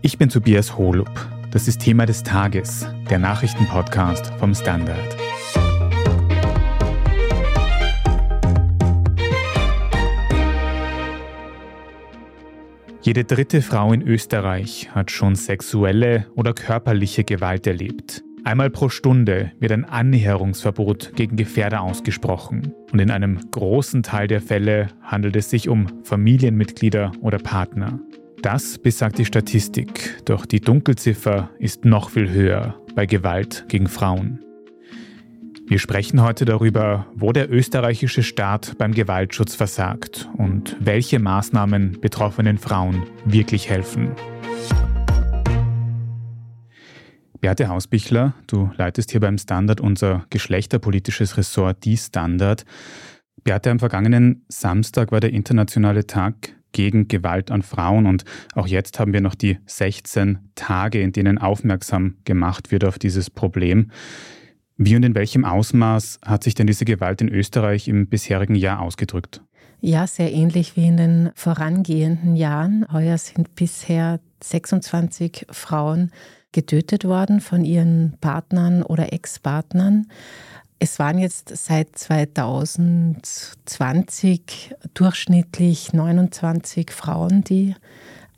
Ich bin Tobias Holub. Das ist Thema des Tages, der Nachrichtenpodcast vom Standard. Jede dritte Frau in Österreich hat schon sexuelle oder körperliche Gewalt erlebt. Einmal pro Stunde wird ein Annäherungsverbot gegen Gefährder ausgesprochen. Und in einem großen Teil der Fälle handelt es sich um Familienmitglieder oder Partner. Das besagt die Statistik, doch die Dunkelziffer ist noch viel höher bei Gewalt gegen Frauen. Wir sprechen heute darüber, wo der österreichische Staat beim Gewaltschutz versagt und welche Maßnahmen betroffenen Frauen wirklich helfen. Beate Hausbichler, du leitest hier beim Standard unser geschlechterpolitisches Ressort Die Standard. Beate, am vergangenen Samstag war der internationale Tag gegen Gewalt an Frauen. Und auch jetzt haben wir noch die 16 Tage, in denen aufmerksam gemacht wird auf dieses Problem. Wie und in welchem Ausmaß hat sich denn diese Gewalt in Österreich im bisherigen Jahr ausgedrückt? Ja, sehr ähnlich wie in den vorangehenden Jahren. Heuer sind bisher 26 Frauen getötet worden von ihren Partnern oder Ex-Partnern. Es waren jetzt seit 2020 durchschnittlich 29 Frauen, die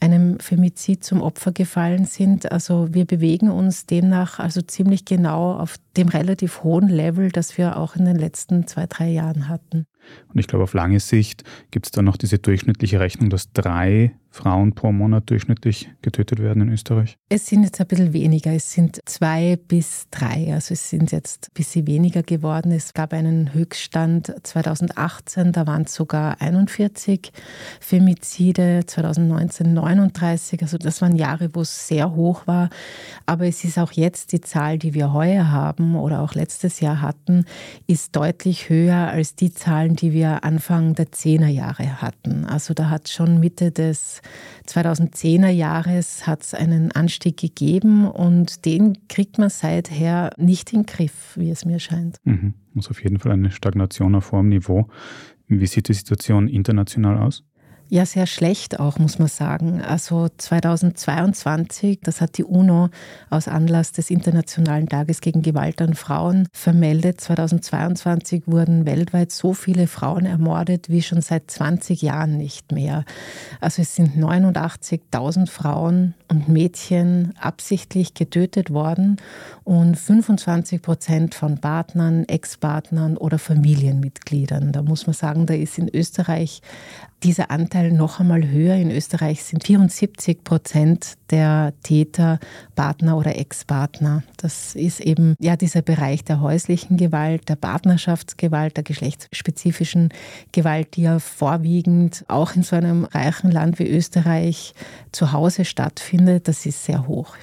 einem Femizid zum Opfer gefallen sind. Also wir bewegen uns demnach also ziemlich genau auf dem relativ hohen Level, das wir auch in den letzten zwei, drei Jahren hatten. Und ich glaube, auf lange Sicht gibt es da noch diese durchschnittliche Rechnung, dass drei Frauen pro Monat durchschnittlich getötet werden in Österreich? Es sind jetzt ein bisschen weniger. Es sind zwei bis drei. Also es sind jetzt ein bisschen weniger geworden. Es gab einen Höchststand 2018, da waren es sogar 41 Femizide, 2019 39. Also das waren Jahre, wo es sehr hoch war. Aber es ist auch jetzt die Zahl, die wir heuer haben oder auch letztes Jahr hatten, ist deutlich höher als die Zahlen, die wir Anfang der Zehnerjahre hatten. Also da hat schon Mitte des 2010er Jahres hat es einen Anstieg gegeben und den kriegt man seither nicht in den Griff, wie es mir scheint. Mhm. Muss auf jeden Fall eine Stagnation auf hohem Niveau. Wie sieht die Situation international aus? Ja, sehr schlecht auch, muss man sagen. Also 2022, das hat die UNO aus Anlass des Internationalen Tages gegen Gewalt an Frauen vermeldet. 2022 wurden weltweit so viele Frauen ermordet wie schon seit 20 Jahren nicht mehr. Also es sind 89.000 Frauen und Mädchen absichtlich getötet worden und 25 Prozent von Partnern, Ex-Partnern oder Familienmitgliedern. Da muss man sagen, da ist in Österreich dieser Anteil noch einmal höher. In Österreich sind 74 Prozent der Täter Partner oder Ex-Partner. Das ist eben ja dieser Bereich der häuslichen Gewalt, der Partnerschaftsgewalt, der geschlechtsspezifischen Gewalt, die ja vorwiegend auch in so einem reichen Land wie Österreich zu Hause stattfindet. Das ist sehr hoch.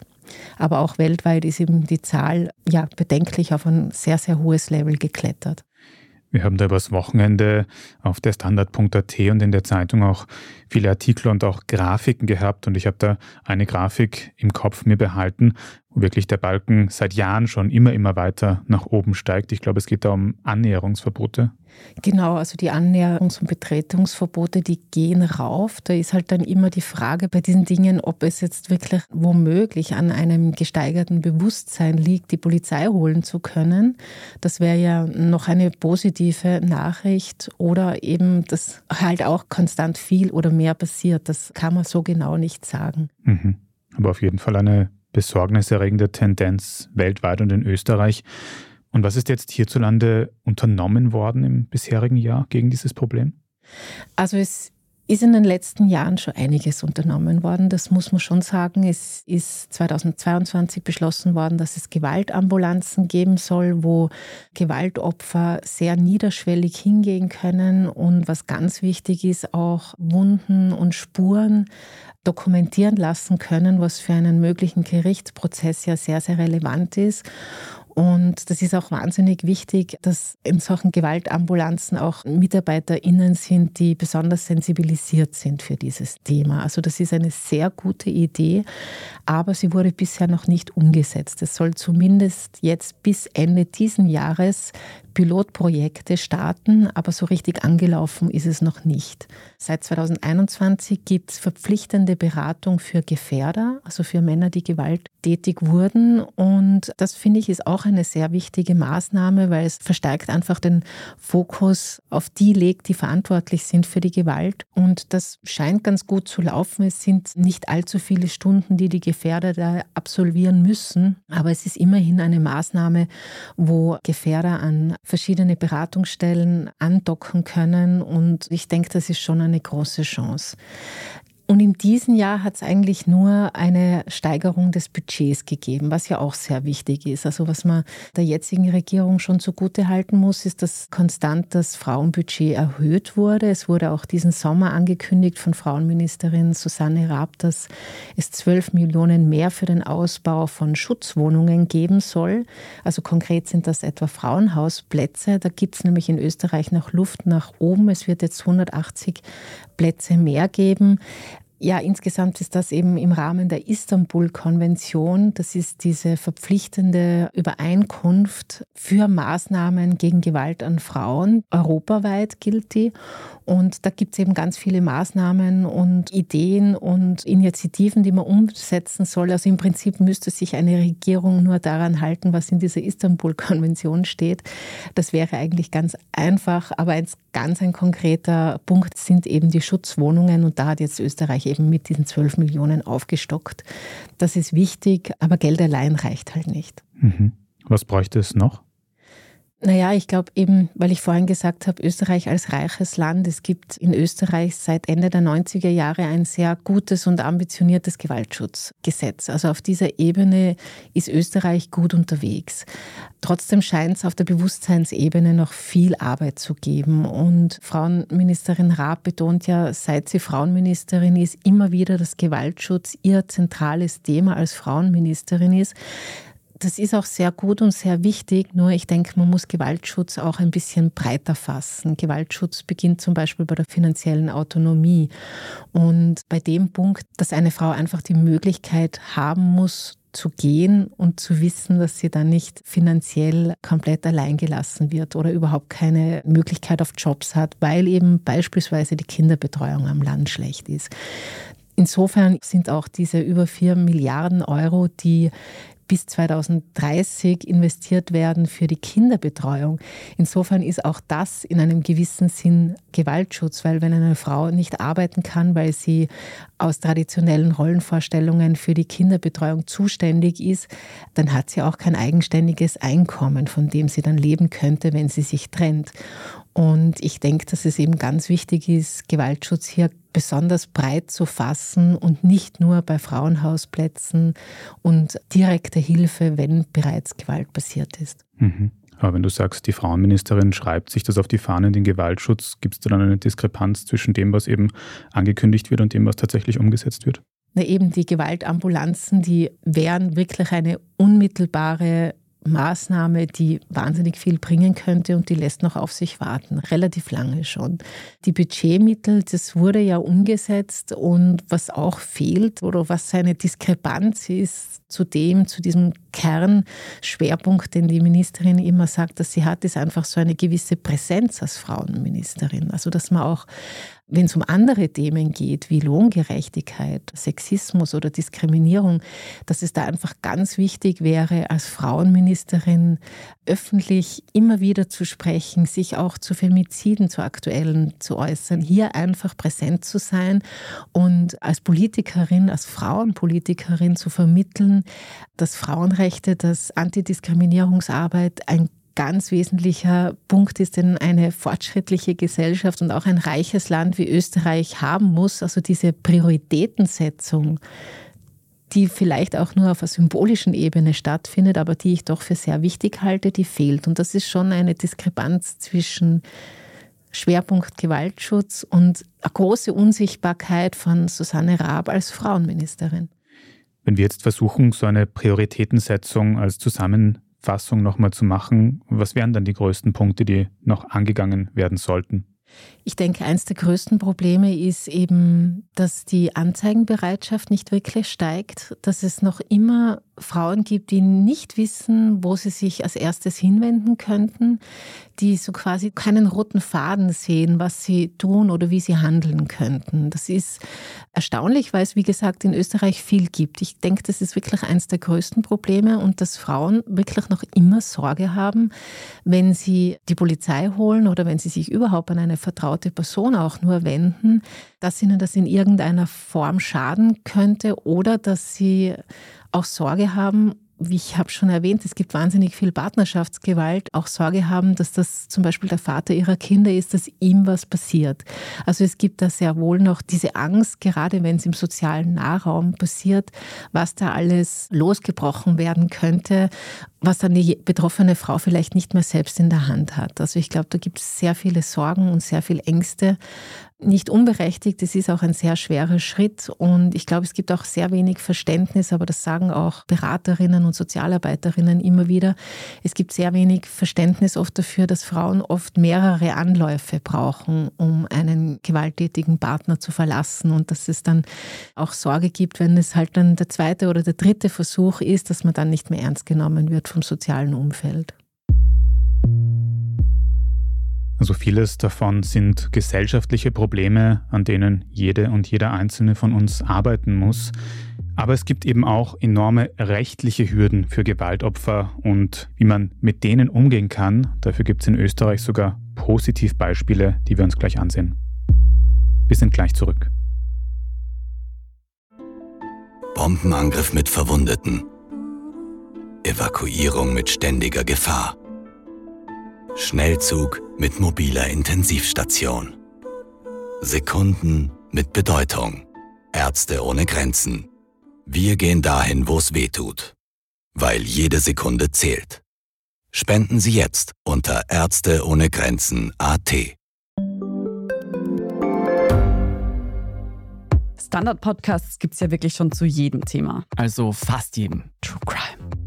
Aber auch weltweit ist eben die Zahl ja bedenklich auf ein sehr, sehr hohes Level geklettert. Wir haben da übers Wochenende auf der Standard.at und in der Zeitung auch viele Artikel und auch Grafiken gehabt und ich habe da eine Grafik im Kopf mir behalten, wo wirklich der Balken seit Jahren schon immer, immer weiter nach oben steigt. Ich glaube, es geht da um Annäherungsverbote. Genau, also die Annäherungs- und Betretungsverbote, die gehen rauf. Da ist halt dann immer die Frage bei diesen Dingen, ob es jetzt wirklich womöglich an einem gesteigerten Bewusstsein liegt, die Polizei holen zu können. Das wäre ja noch eine positive Nachricht oder eben, dass halt auch konstant viel oder mehr passiert. Das kann man so genau nicht sagen. Mhm. Aber auf jeden Fall eine besorgniserregende Tendenz weltweit und in Österreich. Und was ist jetzt hierzulande unternommen worden im bisherigen Jahr gegen dieses Problem? Also es ist in den letzten Jahren schon einiges unternommen worden. Das muss man schon sagen. Es ist 2022 beschlossen worden, dass es Gewaltambulanzen geben soll, wo Gewaltopfer sehr niederschwellig hingehen können und was ganz wichtig ist, auch Wunden und Spuren dokumentieren lassen können, was für einen möglichen Gerichtsprozess ja sehr, sehr relevant ist. Und das ist auch wahnsinnig wichtig, dass in solchen Gewaltambulanzen auch MitarbeiterInnen sind, die besonders sensibilisiert sind für dieses Thema. Also das ist eine sehr gute Idee, aber sie wurde bisher noch nicht umgesetzt. Es soll zumindest jetzt bis Ende diesen Jahres Pilotprojekte starten, aber so richtig angelaufen ist es noch nicht. Seit 2021 gibt es verpflichtende Beratung für Gefährder, also für Männer, die gewalttätig wurden. Und das finde ich ist auch eine sehr wichtige Maßnahme, weil es verstärkt einfach den Fokus auf die legt, die verantwortlich sind für die Gewalt. Und das scheint ganz gut zu laufen. Es sind nicht allzu viele Stunden, die die Gefährder da absolvieren müssen, aber es ist immerhin eine Maßnahme, wo Gefährder an verschiedene Beratungsstellen andocken können. Und ich denke, das ist schon eine große Chance. Und in diesem Jahr hat es eigentlich nur eine Steigerung des Budgets gegeben, was ja auch sehr wichtig ist. Also was man der jetzigen Regierung schon zugute halten muss, ist, dass konstant das Frauenbudget erhöht wurde. Es wurde auch diesen Sommer angekündigt von Frauenministerin Susanne Raab, dass es 12 Millionen mehr für den Ausbau von Schutzwohnungen geben soll. Also konkret sind das etwa Frauenhausplätze. Da gibt es nämlich in Österreich noch Luft nach oben. Es wird jetzt 180 Plätze mehr geben. Ja, insgesamt ist das eben im Rahmen der Istanbul-Konvention. Das ist diese verpflichtende Übereinkunft für Maßnahmen gegen Gewalt an Frauen. Europaweit gilt die. Und da gibt es eben ganz viele Maßnahmen und Ideen und Initiativen, die man umsetzen soll. Also im Prinzip müsste sich eine Regierung nur daran halten, was in dieser Istanbul-Konvention steht. Das wäre eigentlich ganz einfach. Aber ein ganz ein konkreter Punkt sind eben die Schutzwohnungen. Und da hat jetzt Österreich eben mit diesen 12 Millionen aufgestockt. Das ist wichtig, aber Geld allein reicht halt nicht. Mhm. Was bräuchte es noch? Naja, ich glaube eben, weil ich vorhin gesagt habe, Österreich als reiches Land. Es gibt in Österreich seit Ende der 90er Jahre ein sehr gutes und ambitioniertes Gewaltschutzgesetz. Also auf dieser Ebene ist Österreich gut unterwegs. Trotzdem scheint es auf der Bewusstseinsebene noch viel Arbeit zu geben. Und Frauenministerin Raab betont ja, seit sie Frauenministerin ist, immer wieder, dass Gewaltschutz ihr zentrales Thema als Frauenministerin ist das ist auch sehr gut und sehr wichtig, nur ich denke, man muss Gewaltschutz auch ein bisschen breiter fassen. Gewaltschutz beginnt zum Beispiel bei der finanziellen Autonomie. Und bei dem Punkt, dass eine Frau einfach die Möglichkeit haben muss, zu gehen und zu wissen, dass sie dann nicht finanziell komplett alleingelassen wird oder überhaupt keine Möglichkeit auf Jobs hat, weil eben beispielsweise die Kinderbetreuung am Land schlecht ist. Insofern sind auch diese über vier Milliarden Euro, die bis 2030 investiert werden für die Kinderbetreuung. Insofern ist auch das in einem gewissen Sinn Gewaltschutz, weil wenn eine Frau nicht arbeiten kann, weil sie aus traditionellen Rollenvorstellungen für die Kinderbetreuung zuständig ist, dann hat sie auch kein eigenständiges Einkommen, von dem sie dann leben könnte, wenn sie sich trennt. Und ich denke, dass es eben ganz wichtig ist, Gewaltschutz hier besonders breit zu fassen und nicht nur bei Frauenhausplätzen und direkte Hilfe, wenn bereits Gewalt passiert ist. Mhm. Aber wenn du sagst, die Frauenministerin schreibt sich das auf die Fahne, den Gewaltschutz, gibt es da dann eine Diskrepanz zwischen dem, was eben angekündigt wird und dem, was tatsächlich umgesetzt wird? Na eben die Gewaltambulanzen, die wären wirklich eine unmittelbare Maßnahme, die wahnsinnig viel bringen könnte und die lässt noch auf sich warten, relativ lange schon. Die Budgetmittel, das wurde ja umgesetzt und was auch fehlt oder was seine Diskrepanz ist zu dem, zu diesem Kernschwerpunkt, den die Ministerin immer sagt, dass sie hat, ist einfach so eine gewisse Präsenz als Frauenministerin. Also dass man auch wenn es um andere Themen geht, wie Lohngerechtigkeit, Sexismus oder Diskriminierung, dass es da einfach ganz wichtig wäre, als Frauenministerin öffentlich immer wieder zu sprechen, sich auch zu Femiziden, zu aktuellen zu äußern, hier einfach präsent zu sein und als Politikerin, als Frauenpolitikerin zu vermitteln, dass Frauenrechte, dass Antidiskriminierungsarbeit ein ganz wesentlicher Punkt ist, den eine fortschrittliche Gesellschaft und auch ein reiches Land wie Österreich haben muss. Also diese Prioritätensetzung, die vielleicht auch nur auf einer symbolischen Ebene stattfindet, aber die ich doch für sehr wichtig halte, die fehlt. Und das ist schon eine Diskrepanz zwischen Schwerpunkt Gewaltschutz und eine große Unsichtbarkeit von Susanne Raab als Frauenministerin. Wenn wir jetzt versuchen, so eine Prioritätensetzung als Zusammenfassung nochmal zu machen, was wären dann die größten Punkte, die noch angegangen werden sollten? Ich denke, eines der größten Probleme ist eben, dass die Anzeigenbereitschaft nicht wirklich steigt, dass es noch immer Frauen gibt, die nicht wissen, wo sie sich als erstes hinwenden könnten, die so quasi keinen roten Faden sehen, was sie tun oder wie sie handeln könnten. Das ist erstaunlich, weil es, wie gesagt, in Österreich viel gibt. Ich denke, das ist wirklich eines der größten Probleme und dass Frauen wirklich noch immer Sorge haben, wenn sie die Polizei holen oder wenn sie sich überhaupt an eine vertraute Person auch nur wenden, dass ihnen das in irgendeiner Form schaden könnte oder dass sie auch Sorge haben, wie ich habe schon erwähnt, es gibt wahnsinnig viel Partnerschaftsgewalt, auch Sorge haben, dass das zum Beispiel der Vater ihrer Kinder ist, dass ihm was passiert. Also es gibt da sehr wohl noch diese Angst, gerade wenn es im sozialen Nahraum passiert, was da alles losgebrochen werden könnte, was dann die betroffene Frau vielleicht nicht mehr selbst in der Hand hat. Also ich glaube, da gibt es sehr viele Sorgen und sehr viel Ängste, nicht unberechtigt. Es ist auch ein sehr schwerer Schritt und ich glaube, es gibt auch sehr wenig Verständnis, aber das sagen auch Beraterinnen und Sozialarbeiterinnen immer wieder. Es gibt sehr wenig Verständnis oft dafür, dass Frauen oft mehrere Anläufe brauchen, um einen gewalttätigen Partner zu verlassen und dass es dann auch Sorge gibt, wenn es halt dann der zweite oder der dritte Versuch ist, dass man dann nicht mehr ernst genommen wird vom sozialen Umfeld. Also vieles davon sind gesellschaftliche Probleme, an denen jede und jeder einzelne von uns arbeiten muss. Aber es gibt eben auch enorme rechtliche Hürden für Gewaltopfer und wie man mit denen umgehen kann. Dafür gibt es in Österreich sogar Positivbeispiele, die wir uns gleich ansehen. Wir sind gleich zurück. Bombenangriff mit Verwundeten. Evakuierung mit ständiger Gefahr. Schnellzug mit mobiler Intensivstation. Sekunden mit Bedeutung. Ärzte ohne Grenzen. Wir gehen dahin, wo es weh tut. Weil jede Sekunde zählt. Spenden Sie jetzt unter Ärzte ohne Grenzen AT. Standard-Podcasts gibt es ja wirklich schon zu jedem Thema. Also fast jedem. True Crime.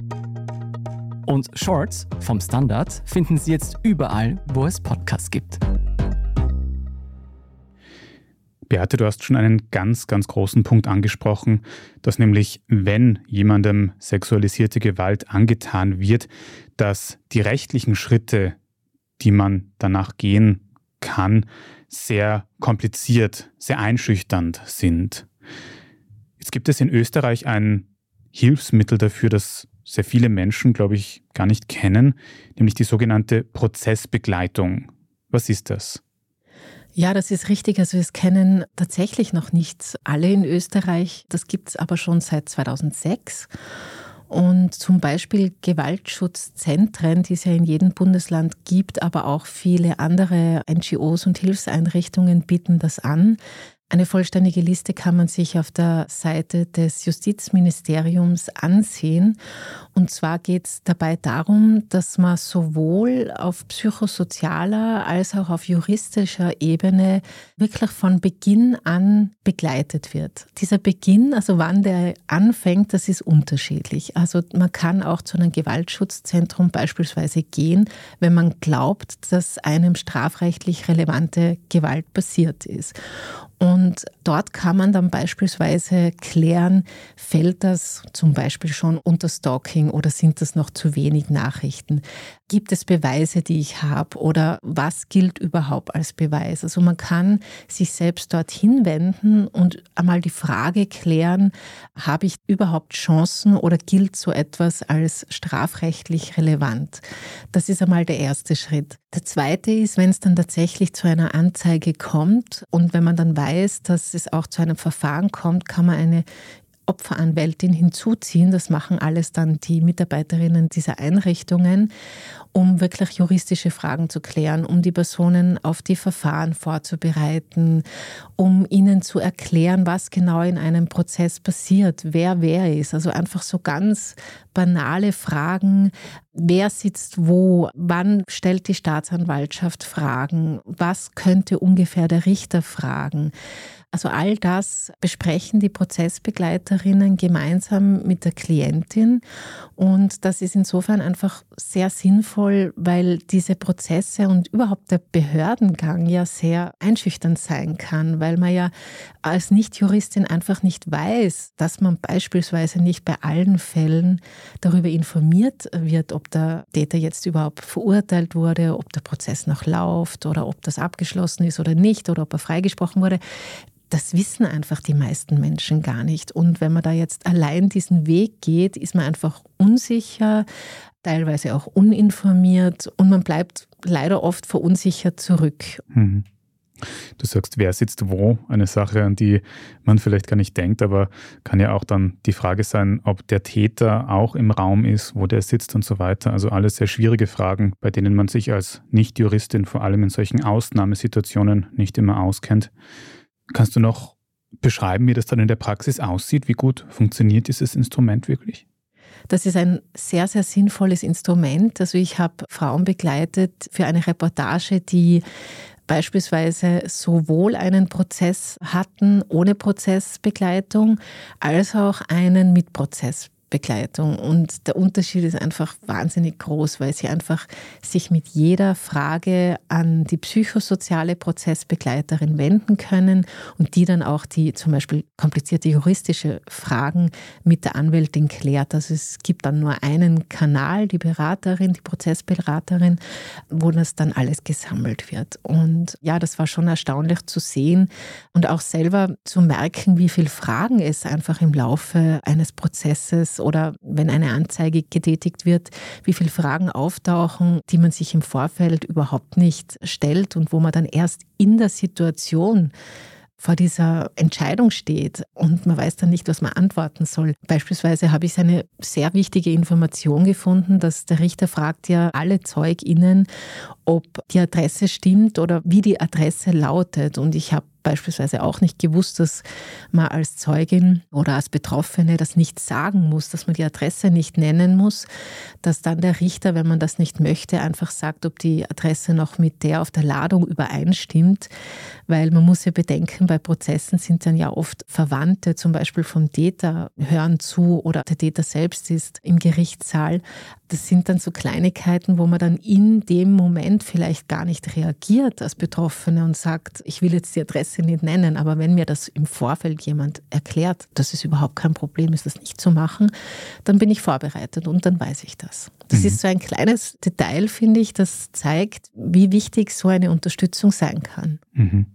Und Shorts vom Standard finden Sie jetzt überall, wo es Podcasts gibt. Beate, du hast schon einen ganz, ganz großen Punkt angesprochen, dass nämlich, wenn jemandem sexualisierte Gewalt angetan wird, dass die rechtlichen Schritte, die man danach gehen kann, sehr kompliziert, sehr einschüchternd sind. Jetzt gibt es in Österreich ein Hilfsmittel dafür, das sehr viele Menschen, glaube ich, gar nicht kennen, nämlich die sogenannte Prozessbegleitung. Was ist das? Ja, das ist richtig. Also es kennen tatsächlich noch nicht alle in Österreich. Das gibt es aber schon seit 2006. Und zum Beispiel Gewaltschutzzentren, die es ja in jedem Bundesland gibt, aber auch viele andere NGOs und Hilfseinrichtungen bieten das an. Eine vollständige Liste kann man sich auf der Seite des Justizministeriums ansehen. Und zwar geht es dabei darum, dass man sowohl auf psychosozialer als auch auf juristischer Ebene wirklich von Beginn an begleitet wird. Dieser Beginn, also wann der anfängt, das ist unterschiedlich. Also man kann auch zu einem Gewaltschutzzentrum beispielsweise gehen, wenn man glaubt, dass einem strafrechtlich relevante Gewalt passiert ist. Und dort kann man dann beispielsweise klären, fällt das zum Beispiel schon unter Stalking oder sind das noch zu wenig Nachrichten? Gibt es Beweise, die ich habe oder was gilt überhaupt als Beweis? Also man kann sich selbst dorthin wenden und einmal die Frage klären, habe ich überhaupt Chancen oder gilt so etwas als strafrechtlich relevant? Das ist einmal der erste Schritt. Der zweite ist, wenn es dann tatsächlich zu einer Anzeige kommt und wenn man dann weiß, dass es auch zu einem Verfahren kommt, kann man eine Opferanwältin hinzuziehen. Das machen alles dann die Mitarbeiterinnen dieser Einrichtungen um wirklich juristische Fragen zu klären, um die Personen auf die Verfahren vorzubereiten, um ihnen zu erklären, was genau in einem Prozess passiert, wer wer ist. Also einfach so ganz banale Fragen, wer sitzt wo, wann stellt die Staatsanwaltschaft Fragen, was könnte ungefähr der Richter fragen. Also all das besprechen die Prozessbegleiterinnen gemeinsam mit der Klientin. Und das ist insofern einfach sehr sinnvoll, weil diese Prozesse und überhaupt der Behördengang ja sehr einschüchternd sein kann, weil man ja als Nichtjuristin einfach nicht weiß, dass man beispielsweise nicht bei allen Fällen darüber informiert wird, ob der Täter jetzt überhaupt verurteilt wurde, ob der Prozess noch läuft oder ob das abgeschlossen ist oder nicht oder ob er freigesprochen wurde das wissen einfach die meisten Menschen gar nicht. Und wenn man da jetzt allein diesen Weg geht, ist man einfach unsicher, teilweise auch uninformiert und man bleibt leider oft verunsichert zurück. Mhm. Du sagst, wer sitzt wo? Eine Sache, an die man vielleicht gar nicht denkt, aber kann ja auch dann die Frage sein, ob der Täter auch im Raum ist, wo der sitzt und so weiter. Also alles sehr schwierige Fragen, bei denen man sich als Nichtjuristin vor allem in solchen Ausnahmesituationen nicht immer auskennt. Kannst du noch beschreiben, wie das dann in der Praxis aussieht? Wie gut funktioniert dieses Instrument wirklich? Das ist ein sehr, sehr sinnvolles Instrument. Also ich habe Frauen begleitet für eine Reportage, die beispielsweise sowohl einen Prozess hatten ohne Prozessbegleitung als auch einen mit Prozessbegleitung. Begleitung. Und der Unterschied ist einfach wahnsinnig groß, weil sie einfach sich mit jeder Frage an die psychosoziale Prozessbegleiterin wenden können und die dann auch die zum Beispiel komplizierte juristische Fragen mit der Anwältin klärt. Also es gibt dann nur einen Kanal, die Beraterin, die Prozessberaterin, wo das dann alles gesammelt wird. Und ja, das war schon erstaunlich zu sehen und auch selber zu merken, wie viele Fragen es einfach im Laufe eines Prozesses oder wenn eine Anzeige getätigt wird, wie viele Fragen auftauchen, die man sich im Vorfeld überhaupt nicht stellt und wo man dann erst in der Situation vor dieser Entscheidung steht und man weiß dann nicht, was man antworten soll. Beispielsweise habe ich eine sehr wichtige Information gefunden, dass der Richter fragt ja alle ZeugInnen, ob die Adresse stimmt oder wie die Adresse lautet. Und ich habe beispielsweise auch nicht gewusst, dass man als Zeugin oder als Betroffene das nicht sagen muss, dass man die Adresse nicht nennen muss, dass dann der Richter, wenn man das nicht möchte, einfach sagt, ob die Adresse noch mit der auf der Ladung übereinstimmt, weil man muss ja bedenken, bei Prozessen sind dann ja oft Verwandte, zum Beispiel vom Täter, hören zu oder der Täter selbst ist im Gerichtssaal. Das sind dann so Kleinigkeiten, wo man dann in dem Moment vielleicht gar nicht reagiert als Betroffene und sagt, ich will jetzt die Adresse nicht nennen, aber wenn mir das im Vorfeld jemand erklärt, dass es überhaupt kein Problem ist, das nicht zu machen, dann bin ich vorbereitet und dann weiß ich das. Das mhm. ist so ein kleines Detail, finde ich, das zeigt, wie wichtig so eine Unterstützung sein kann. Mhm.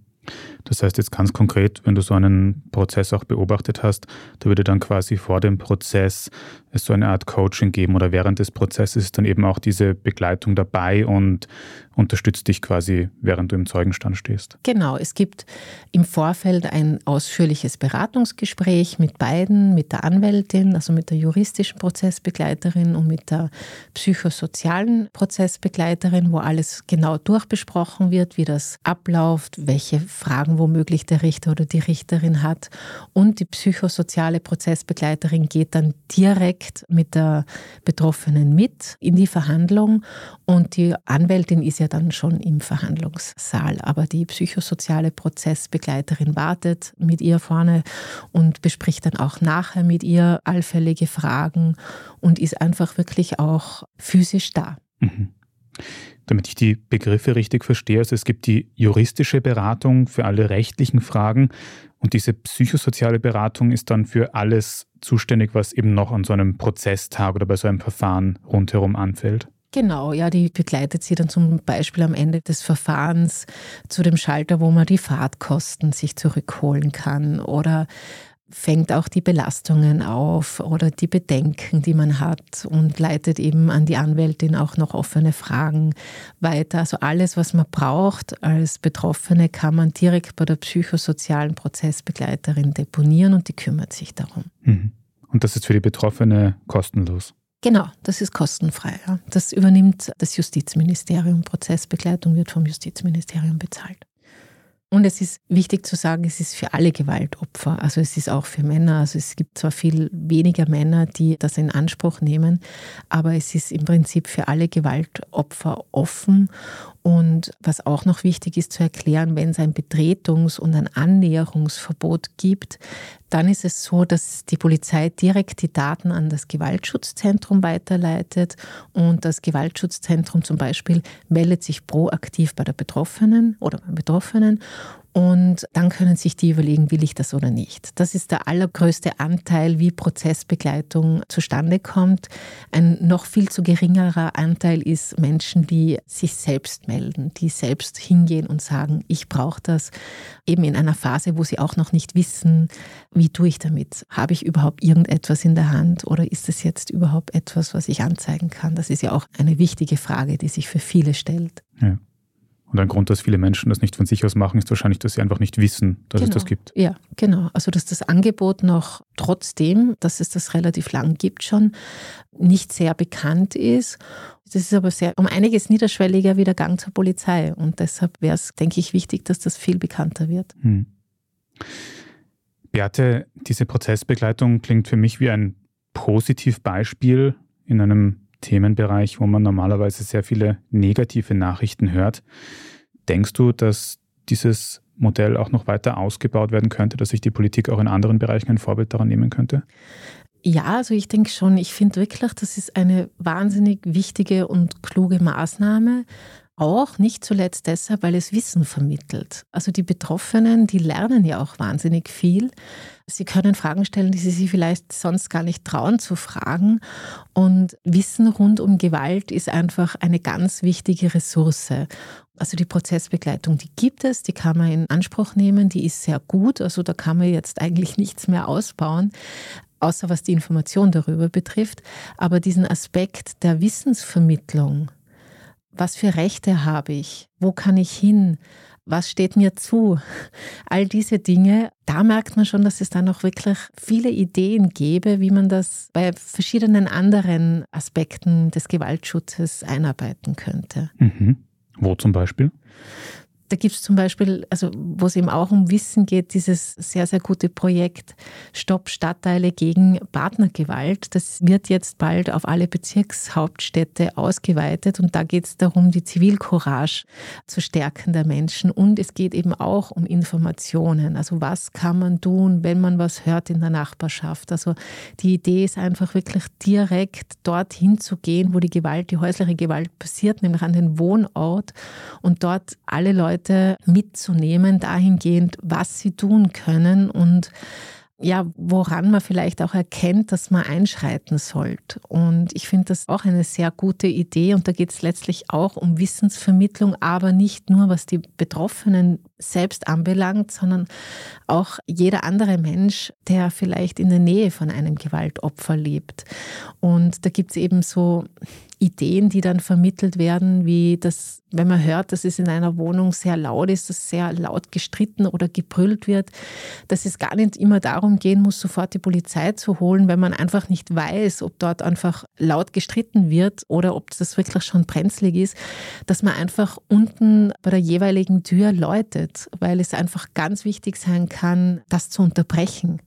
Das heißt jetzt ganz konkret, wenn du so einen Prozess auch beobachtet hast, da würde dann quasi vor dem Prozess es so eine Art Coaching geben oder während des Prozesses ist dann eben auch diese Begleitung dabei und unterstützt dich quasi, während du im Zeugenstand stehst. Genau, es gibt im Vorfeld ein ausführliches Beratungsgespräch mit beiden, mit der Anwältin, also mit der juristischen Prozessbegleiterin und mit der psychosozialen Prozessbegleiterin, wo alles genau durchbesprochen wird, wie das abläuft, welche Fragen womöglich der Richter oder die Richterin hat. Und die psychosoziale Prozessbegleiterin geht dann direkt direkt mit der Betroffenen mit in die Verhandlung und die Anwältin ist ja dann schon im Verhandlungssaal, aber die psychosoziale Prozessbegleiterin wartet mit ihr vorne und bespricht dann auch nachher mit ihr allfällige Fragen und ist einfach wirklich auch physisch da. Mhm. Damit ich die Begriffe richtig verstehe, also es gibt die juristische Beratung für alle rechtlichen Fragen und diese psychosoziale Beratung ist dann für alles zuständig, was eben noch an so einem Prozesstag oder bei so einem Verfahren rundherum anfällt. Genau, ja, die begleitet sie dann zum Beispiel am Ende des Verfahrens zu dem Schalter, wo man die Fahrtkosten sich zurückholen kann oder fängt auch die Belastungen auf oder die Bedenken, die man hat und leitet eben an die Anwältin auch noch offene Fragen weiter. Also alles, was man braucht als Betroffene, kann man direkt bei der psychosozialen Prozessbegleiterin deponieren und die kümmert sich darum. Mhm. Und das ist für die Betroffene kostenlos? Genau, das ist kostenfrei. Ja. Das übernimmt das Justizministerium. Prozessbegleitung wird vom Justizministerium bezahlt. Und es ist wichtig zu sagen, es ist für alle Gewaltopfer. Also es ist auch für Männer. Also es gibt zwar viel weniger Männer, die das in Anspruch nehmen, aber es ist im Prinzip für alle Gewaltopfer offen. Und was auch noch wichtig ist zu erklären, wenn es ein Betretungs- und ein Annäherungsverbot gibt, dann ist es so, dass die Polizei direkt die Daten an das Gewaltschutzzentrum weiterleitet und das Gewaltschutzzentrum zum Beispiel meldet sich proaktiv bei der Betroffenen oder beim Betroffenen und dann können sich die überlegen, will ich das oder nicht. Das ist der allergrößte Anteil, wie Prozessbegleitung zustande kommt. Ein noch viel zu geringerer Anteil ist Menschen, die sich selbst melden, die selbst hingehen und sagen, ich brauche das. Eben in einer Phase, wo sie auch noch nicht wissen, wie tue ich damit? Habe ich überhaupt irgendetwas in der Hand oder ist es jetzt überhaupt etwas, was ich anzeigen kann? Das ist ja auch eine wichtige Frage, die sich für viele stellt. Ja. Und ein Grund, dass viele Menschen das nicht von sich aus machen, ist wahrscheinlich, dass sie einfach nicht wissen, dass genau. es das gibt. Ja, genau. Also dass das Angebot noch trotzdem, dass es das relativ lang gibt schon, nicht sehr bekannt ist. Das ist aber sehr um einiges niederschwelliger wie der Gang zur Polizei. Und deshalb wäre es, denke ich, wichtig, dass das viel bekannter wird. Hm. Beate, diese Prozessbegleitung klingt für mich wie ein Positivbeispiel in einem Themenbereich, wo man normalerweise sehr viele negative Nachrichten hört. Denkst du, dass dieses Modell auch noch weiter ausgebaut werden könnte, dass sich die Politik auch in anderen Bereichen ein Vorbild daran nehmen könnte? Ja, also ich denke schon, ich finde wirklich, das ist eine wahnsinnig wichtige und kluge Maßnahme. Auch nicht zuletzt deshalb, weil es Wissen vermittelt. Also die Betroffenen, die lernen ja auch wahnsinnig viel. Sie können Fragen stellen, die sie sich vielleicht sonst gar nicht trauen zu fragen. Und Wissen rund um Gewalt ist einfach eine ganz wichtige Ressource. Also die Prozessbegleitung, die gibt es, die kann man in Anspruch nehmen, die ist sehr gut. Also da kann man jetzt eigentlich nichts mehr ausbauen außer was die Information darüber betrifft. Aber diesen Aspekt der Wissensvermittlung, was für Rechte habe ich, wo kann ich hin, was steht mir zu, all diese Dinge, da merkt man schon, dass es da noch wirklich viele Ideen gäbe, wie man das bei verschiedenen anderen Aspekten des Gewaltschutzes einarbeiten könnte. Mhm. Wo zum Beispiel? Da gibt es zum Beispiel, also wo es eben auch um Wissen geht, dieses sehr, sehr gute Projekt Stopp Stadtteile gegen Partnergewalt. Das wird jetzt bald auf alle Bezirkshauptstädte ausgeweitet und da geht es darum, die Zivilcourage zu stärken der Menschen und es geht eben auch um Informationen. Also was kann man tun, wenn man was hört in der Nachbarschaft? Also die Idee ist einfach wirklich direkt dorthin zu gehen, wo die Gewalt, die häusliche Gewalt passiert, nämlich an den Wohnort und dort alle Leute Leute mitzunehmen, dahingehend, was sie tun können und ja, woran man vielleicht auch erkennt, dass man einschreiten sollte. Und ich finde das auch eine sehr gute Idee. Und da geht es letztlich auch um Wissensvermittlung, aber nicht nur, was die Betroffenen selbst anbelangt, sondern auch jeder andere Mensch, der vielleicht in der Nähe von einem Gewaltopfer lebt. Und da gibt es eben so Ideen, die dann vermittelt werden, wie das, wenn man hört, dass es in einer Wohnung sehr laut ist, dass sehr laut gestritten oder gebrüllt wird, dass es gar nicht immer darum gehen muss, sofort die Polizei zu holen, wenn man einfach nicht weiß, ob dort einfach laut gestritten wird oder ob das wirklich schon brenzlig ist, dass man einfach unten bei der jeweiligen Tür läutet, weil es einfach ganz wichtig sein kann, das zu unterbrechen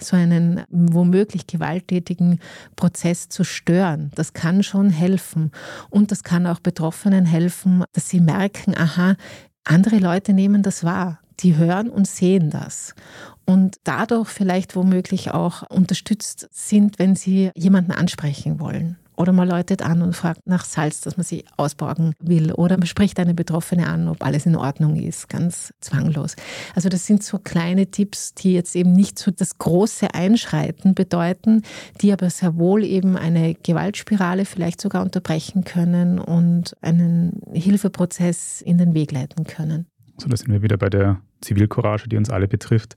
so einen womöglich gewalttätigen Prozess zu stören. Das kann schon helfen. Und das kann auch Betroffenen helfen, dass sie merken, aha, andere Leute nehmen das wahr. Die hören und sehen das und dadurch vielleicht womöglich auch unterstützt sind, wenn sie jemanden ansprechen wollen. Oder man läutet an und fragt nach Salz, dass man sie ausborgen will. Oder man spricht eine Betroffene an, ob alles in Ordnung ist, ganz zwanglos. Also das sind so kleine Tipps, die jetzt eben nicht so das große Einschreiten bedeuten, die aber sehr wohl eben eine Gewaltspirale vielleicht sogar unterbrechen können und einen Hilfeprozess in den Weg leiten können. So, da sind wir wieder bei der Zivilcourage, die uns alle betrifft.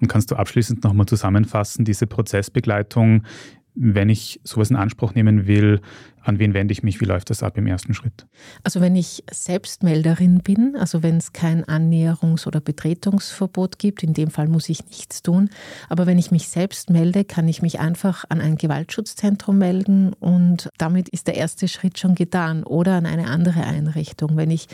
Und kannst du abschließend nochmal zusammenfassen, diese Prozessbegleitung, wenn ich sowas in Anspruch nehmen will, an wen wende ich mich? Wie läuft das ab im ersten Schritt? Also wenn ich Selbstmelderin bin, also wenn es kein Annäherungs- oder Betretungsverbot gibt, in dem Fall muss ich nichts tun. Aber wenn ich mich selbst melde, kann ich mich einfach an ein Gewaltschutzzentrum melden und damit ist der erste Schritt schon getan oder an eine andere Einrichtung. Wenn ich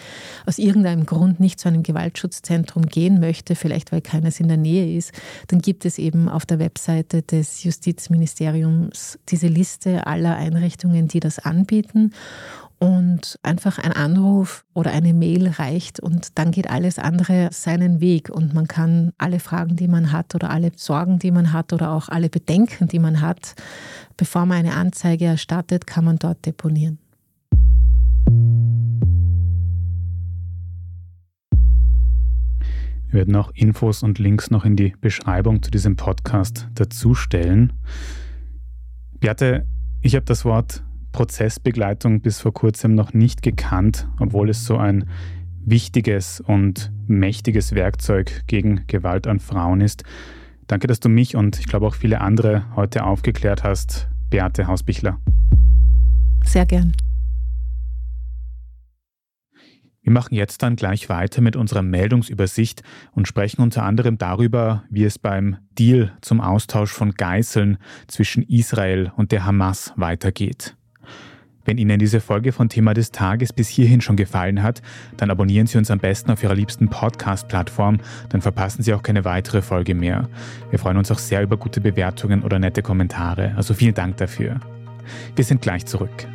aus irgendeinem Grund nicht zu einem Gewaltschutzzentrum gehen möchte, vielleicht weil keines in der Nähe ist, dann gibt es eben auf der Webseite des Justizministeriums diese Liste aller Einrichtungen, die das das anbieten. Und einfach ein Anruf oder eine Mail reicht und dann geht alles andere seinen Weg und man kann alle Fragen, die man hat oder alle Sorgen, die man hat oder auch alle Bedenken, die man hat, bevor man eine Anzeige erstattet, kann man dort deponieren. Wir werden auch Infos und Links noch in die Beschreibung zu diesem Podcast dazustellen. Beate, ich habe das Wort Prozessbegleitung bis vor kurzem noch nicht gekannt, obwohl es so ein wichtiges und mächtiges Werkzeug gegen Gewalt an Frauen ist. Danke, dass du mich und ich glaube auch viele andere heute aufgeklärt hast, Beate Hausbichler. Sehr gern. Wir machen jetzt dann gleich weiter mit unserer Meldungsübersicht und sprechen unter anderem darüber, wie es beim Deal zum Austausch von Geiseln zwischen Israel und der Hamas weitergeht. Wenn Ihnen diese Folge von Thema des Tages bis hierhin schon gefallen hat, dann abonnieren Sie uns am besten auf Ihrer liebsten Podcast-Plattform, dann verpassen Sie auch keine weitere Folge mehr. Wir freuen uns auch sehr über gute Bewertungen oder nette Kommentare, also vielen Dank dafür. Wir sind gleich zurück.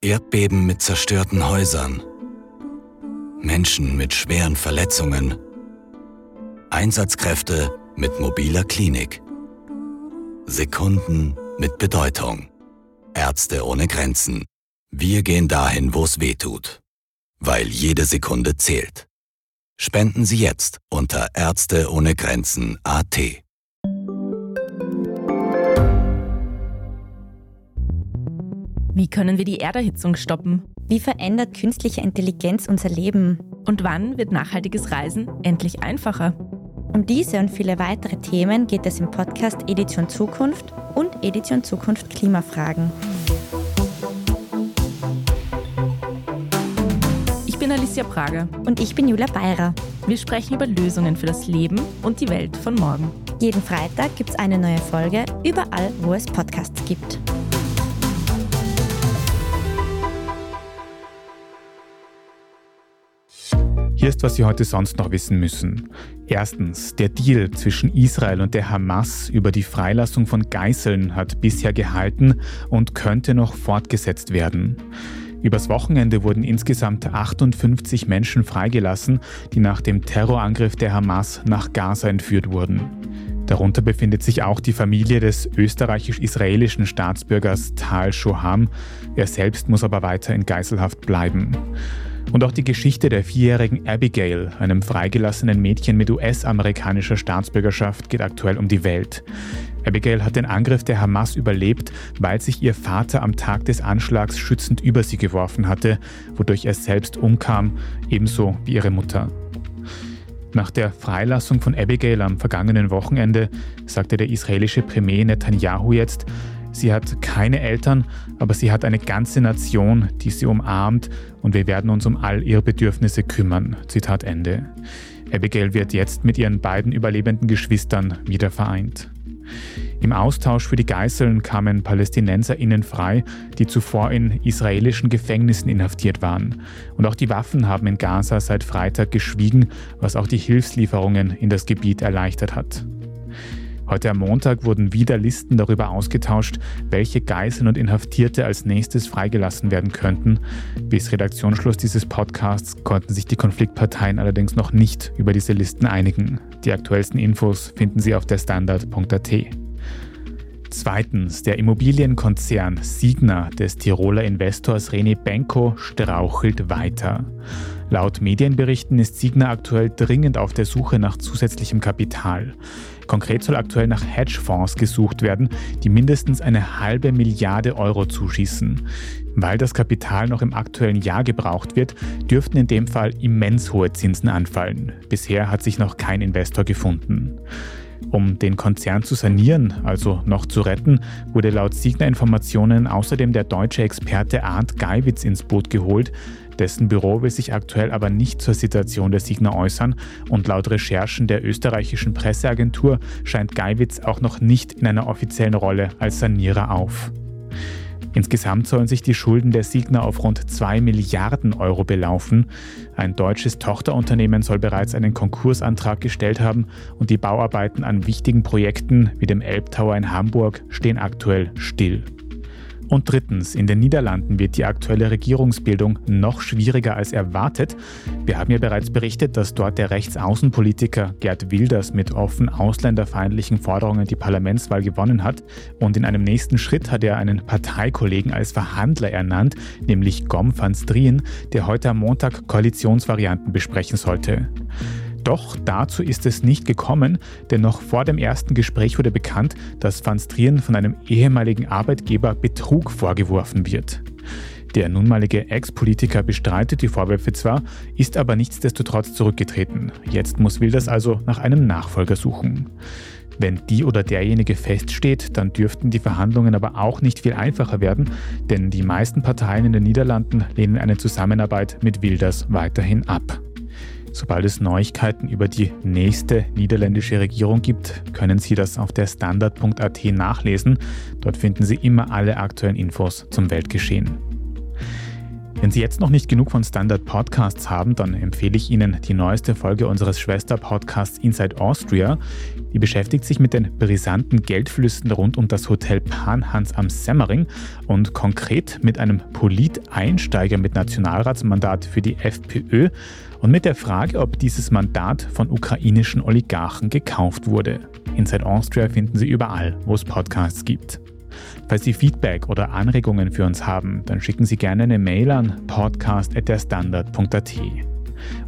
Erdbeben mit zerstörten Häusern. Menschen mit schweren Verletzungen. Einsatzkräfte mit mobiler Klinik. Sekunden mit Bedeutung. Ärzte ohne Grenzen. Wir gehen dahin, wo es weh tut. Weil jede Sekunde zählt. Spenden Sie jetzt unter Ärzte ohne Grenzen AT. Wie können wir die Erderhitzung stoppen? Wie verändert künstliche Intelligenz unser Leben? Und wann wird nachhaltiges Reisen endlich einfacher? Um diese und viele weitere Themen geht es im Podcast Edition Zukunft und Edition Zukunft Klimafragen. Ich bin Alicia Prager. Und ich bin Julia Beirer. Wir sprechen über Lösungen für das Leben und die Welt von morgen. Jeden Freitag gibt es eine neue Folge, überall, wo es Podcasts gibt. Hier ist, was Sie heute sonst noch wissen müssen. Erstens, der Deal zwischen Israel und der Hamas über die Freilassung von Geiseln hat bisher gehalten und könnte noch fortgesetzt werden. Übers Wochenende wurden insgesamt 58 Menschen freigelassen, die nach dem Terrorangriff der Hamas nach Gaza entführt wurden. Darunter befindet sich auch die Familie des österreichisch-israelischen Staatsbürgers Tal Shoham. Er selbst muss aber weiter in Geiselhaft bleiben. Und auch die Geschichte der vierjährigen Abigail, einem freigelassenen Mädchen mit US-amerikanischer Staatsbürgerschaft, geht aktuell um die Welt. Abigail hat den Angriff der Hamas überlebt, weil sich ihr Vater am Tag des Anschlags schützend über sie geworfen hatte, wodurch er selbst umkam, ebenso wie ihre Mutter. Nach der Freilassung von Abigail am vergangenen Wochenende sagte der israelische Premier Netanyahu jetzt, Sie hat keine Eltern, aber sie hat eine ganze Nation, die sie umarmt und wir werden uns um all ihre Bedürfnisse kümmern. Zitat Ende. Abigail wird jetzt mit ihren beiden überlebenden Geschwistern wieder vereint. Im Austausch für die Geiseln kamen PalästinenserInnen frei, die zuvor in israelischen Gefängnissen inhaftiert waren. Und auch die Waffen haben in Gaza seit Freitag geschwiegen, was auch die Hilfslieferungen in das Gebiet erleichtert hat. Heute am Montag wurden wieder Listen darüber ausgetauscht, welche Geiseln und Inhaftierte als nächstes freigelassen werden könnten. Bis Redaktionsschluss dieses Podcasts konnten sich die Konfliktparteien allerdings noch nicht über diese Listen einigen. Die aktuellsten Infos finden Sie auf der Standard.at. Zweitens, der Immobilienkonzern Signa des Tiroler Investors René Benko strauchelt weiter. Laut Medienberichten ist Signa aktuell dringend auf der Suche nach zusätzlichem Kapital. Konkret soll aktuell nach Hedgefonds gesucht werden, die mindestens eine halbe Milliarde Euro zuschießen. Weil das Kapital noch im aktuellen Jahr gebraucht wird, dürften in dem Fall immens hohe Zinsen anfallen. Bisher hat sich noch kein Investor gefunden. Um den Konzern zu sanieren, also noch zu retten, wurde laut Signa-Informationen außerdem der deutsche Experte Arndt Geiwitz ins Boot geholt. Dessen Büro will sich aktuell aber nicht zur Situation der Signa äußern und laut Recherchen der österreichischen Presseagentur scheint Geiwitz auch noch nicht in einer offiziellen Rolle als Sanierer auf. Insgesamt sollen sich die Schulden der Signa auf rund 2 Milliarden Euro belaufen. Ein deutsches Tochterunternehmen soll bereits einen Konkursantrag gestellt haben und die Bauarbeiten an wichtigen Projekten wie dem Elbtower in Hamburg stehen aktuell still. Und drittens, in den Niederlanden wird die aktuelle Regierungsbildung noch schwieriger als erwartet. Wir haben ja bereits berichtet, dass dort der Rechtsaußenpolitiker Gerd Wilders mit offen ausländerfeindlichen Forderungen die Parlamentswahl gewonnen hat. Und in einem nächsten Schritt hat er einen Parteikollegen als Verhandler ernannt, nämlich Gom van Strien, der heute am Montag Koalitionsvarianten besprechen sollte. Doch dazu ist es nicht gekommen, denn noch vor dem ersten Gespräch wurde bekannt, dass Van Strien von einem ehemaligen Arbeitgeber Betrug vorgeworfen wird. Der nunmalige Ex-Politiker bestreitet die Vorwürfe zwar, ist aber nichtsdestotrotz zurückgetreten. Jetzt muss Wilders also nach einem Nachfolger suchen. Wenn die oder derjenige feststeht, dann dürften die Verhandlungen aber auch nicht viel einfacher werden, denn die meisten Parteien in den Niederlanden lehnen eine Zusammenarbeit mit Wilders weiterhin ab. Sobald es Neuigkeiten über die nächste niederländische Regierung gibt, können Sie das auf der Standard.at nachlesen. Dort finden Sie immer alle aktuellen Infos zum Weltgeschehen. Wenn Sie jetzt noch nicht genug von Standard Podcasts haben, dann empfehle ich Ihnen die neueste Folge unseres Schwester-Podcasts Inside Austria. Die beschäftigt sich mit den brisanten Geldflüssen rund um das Hotel Panhans am Semmering und konkret mit einem Politeinsteiger mit Nationalratsmandat für die FPÖ und mit der Frage, ob dieses Mandat von ukrainischen Oligarchen gekauft wurde. Inside Austria finden Sie überall, wo es Podcasts gibt. Falls Sie Feedback oder Anregungen für uns haben, dann schicken Sie gerne eine Mail an podcast.derstandard.at.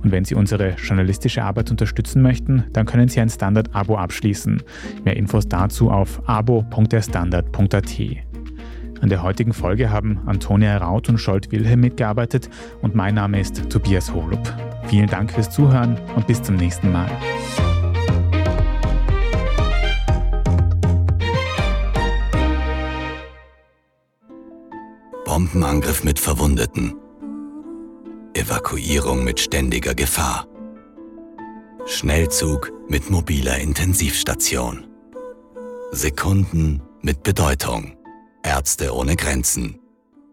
Und wenn Sie unsere journalistische Arbeit unterstützen möchten, dann können Sie ein Standard-Abo abschließen. Mehr Infos dazu auf abo.derstandard.at. An der heutigen Folge haben Antonia Raut und Scholt Wilhelm mitgearbeitet und mein Name ist Tobias Holub. Vielen Dank fürs Zuhören und bis zum nächsten Mal. Bombenangriff mit Verwundeten. Evakuierung mit ständiger Gefahr. Schnellzug mit mobiler Intensivstation. Sekunden mit Bedeutung. Ärzte ohne Grenzen.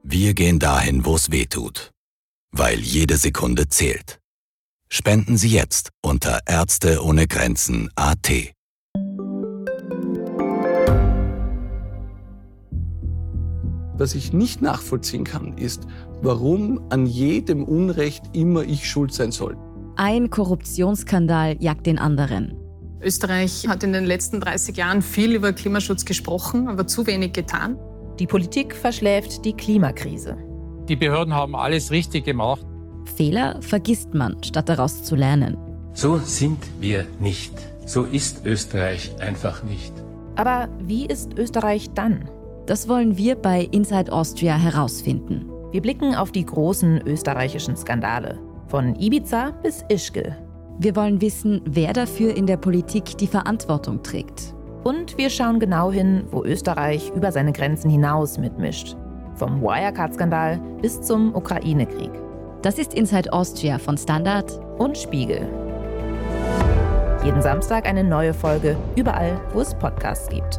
Wir gehen dahin, wo es weh tut. Weil jede Sekunde zählt. Spenden Sie jetzt unter Ärzte ohne Grenzen AT. Was ich nicht nachvollziehen kann, ist, warum an jedem Unrecht immer ich schuld sein soll. Ein Korruptionsskandal jagt den anderen. Österreich hat in den letzten 30 Jahren viel über Klimaschutz gesprochen, aber zu wenig getan. Die Politik verschläft die Klimakrise. Die Behörden haben alles richtig gemacht. Fehler vergisst man, statt daraus zu lernen. So sind wir nicht. So ist Österreich einfach nicht. Aber wie ist Österreich dann? Das wollen wir bei Inside Austria herausfinden. Wir blicken auf die großen österreichischen Skandale. Von Ibiza bis Ischgl. Wir wollen wissen, wer dafür in der Politik die Verantwortung trägt. Und wir schauen genau hin, wo Österreich über seine Grenzen hinaus mitmischt. Vom Wirecard-Skandal bis zum Ukraine-Krieg. Das ist Inside Austria von Standard und Spiegel. Jeden Samstag eine neue Folge, überall, wo es Podcasts gibt.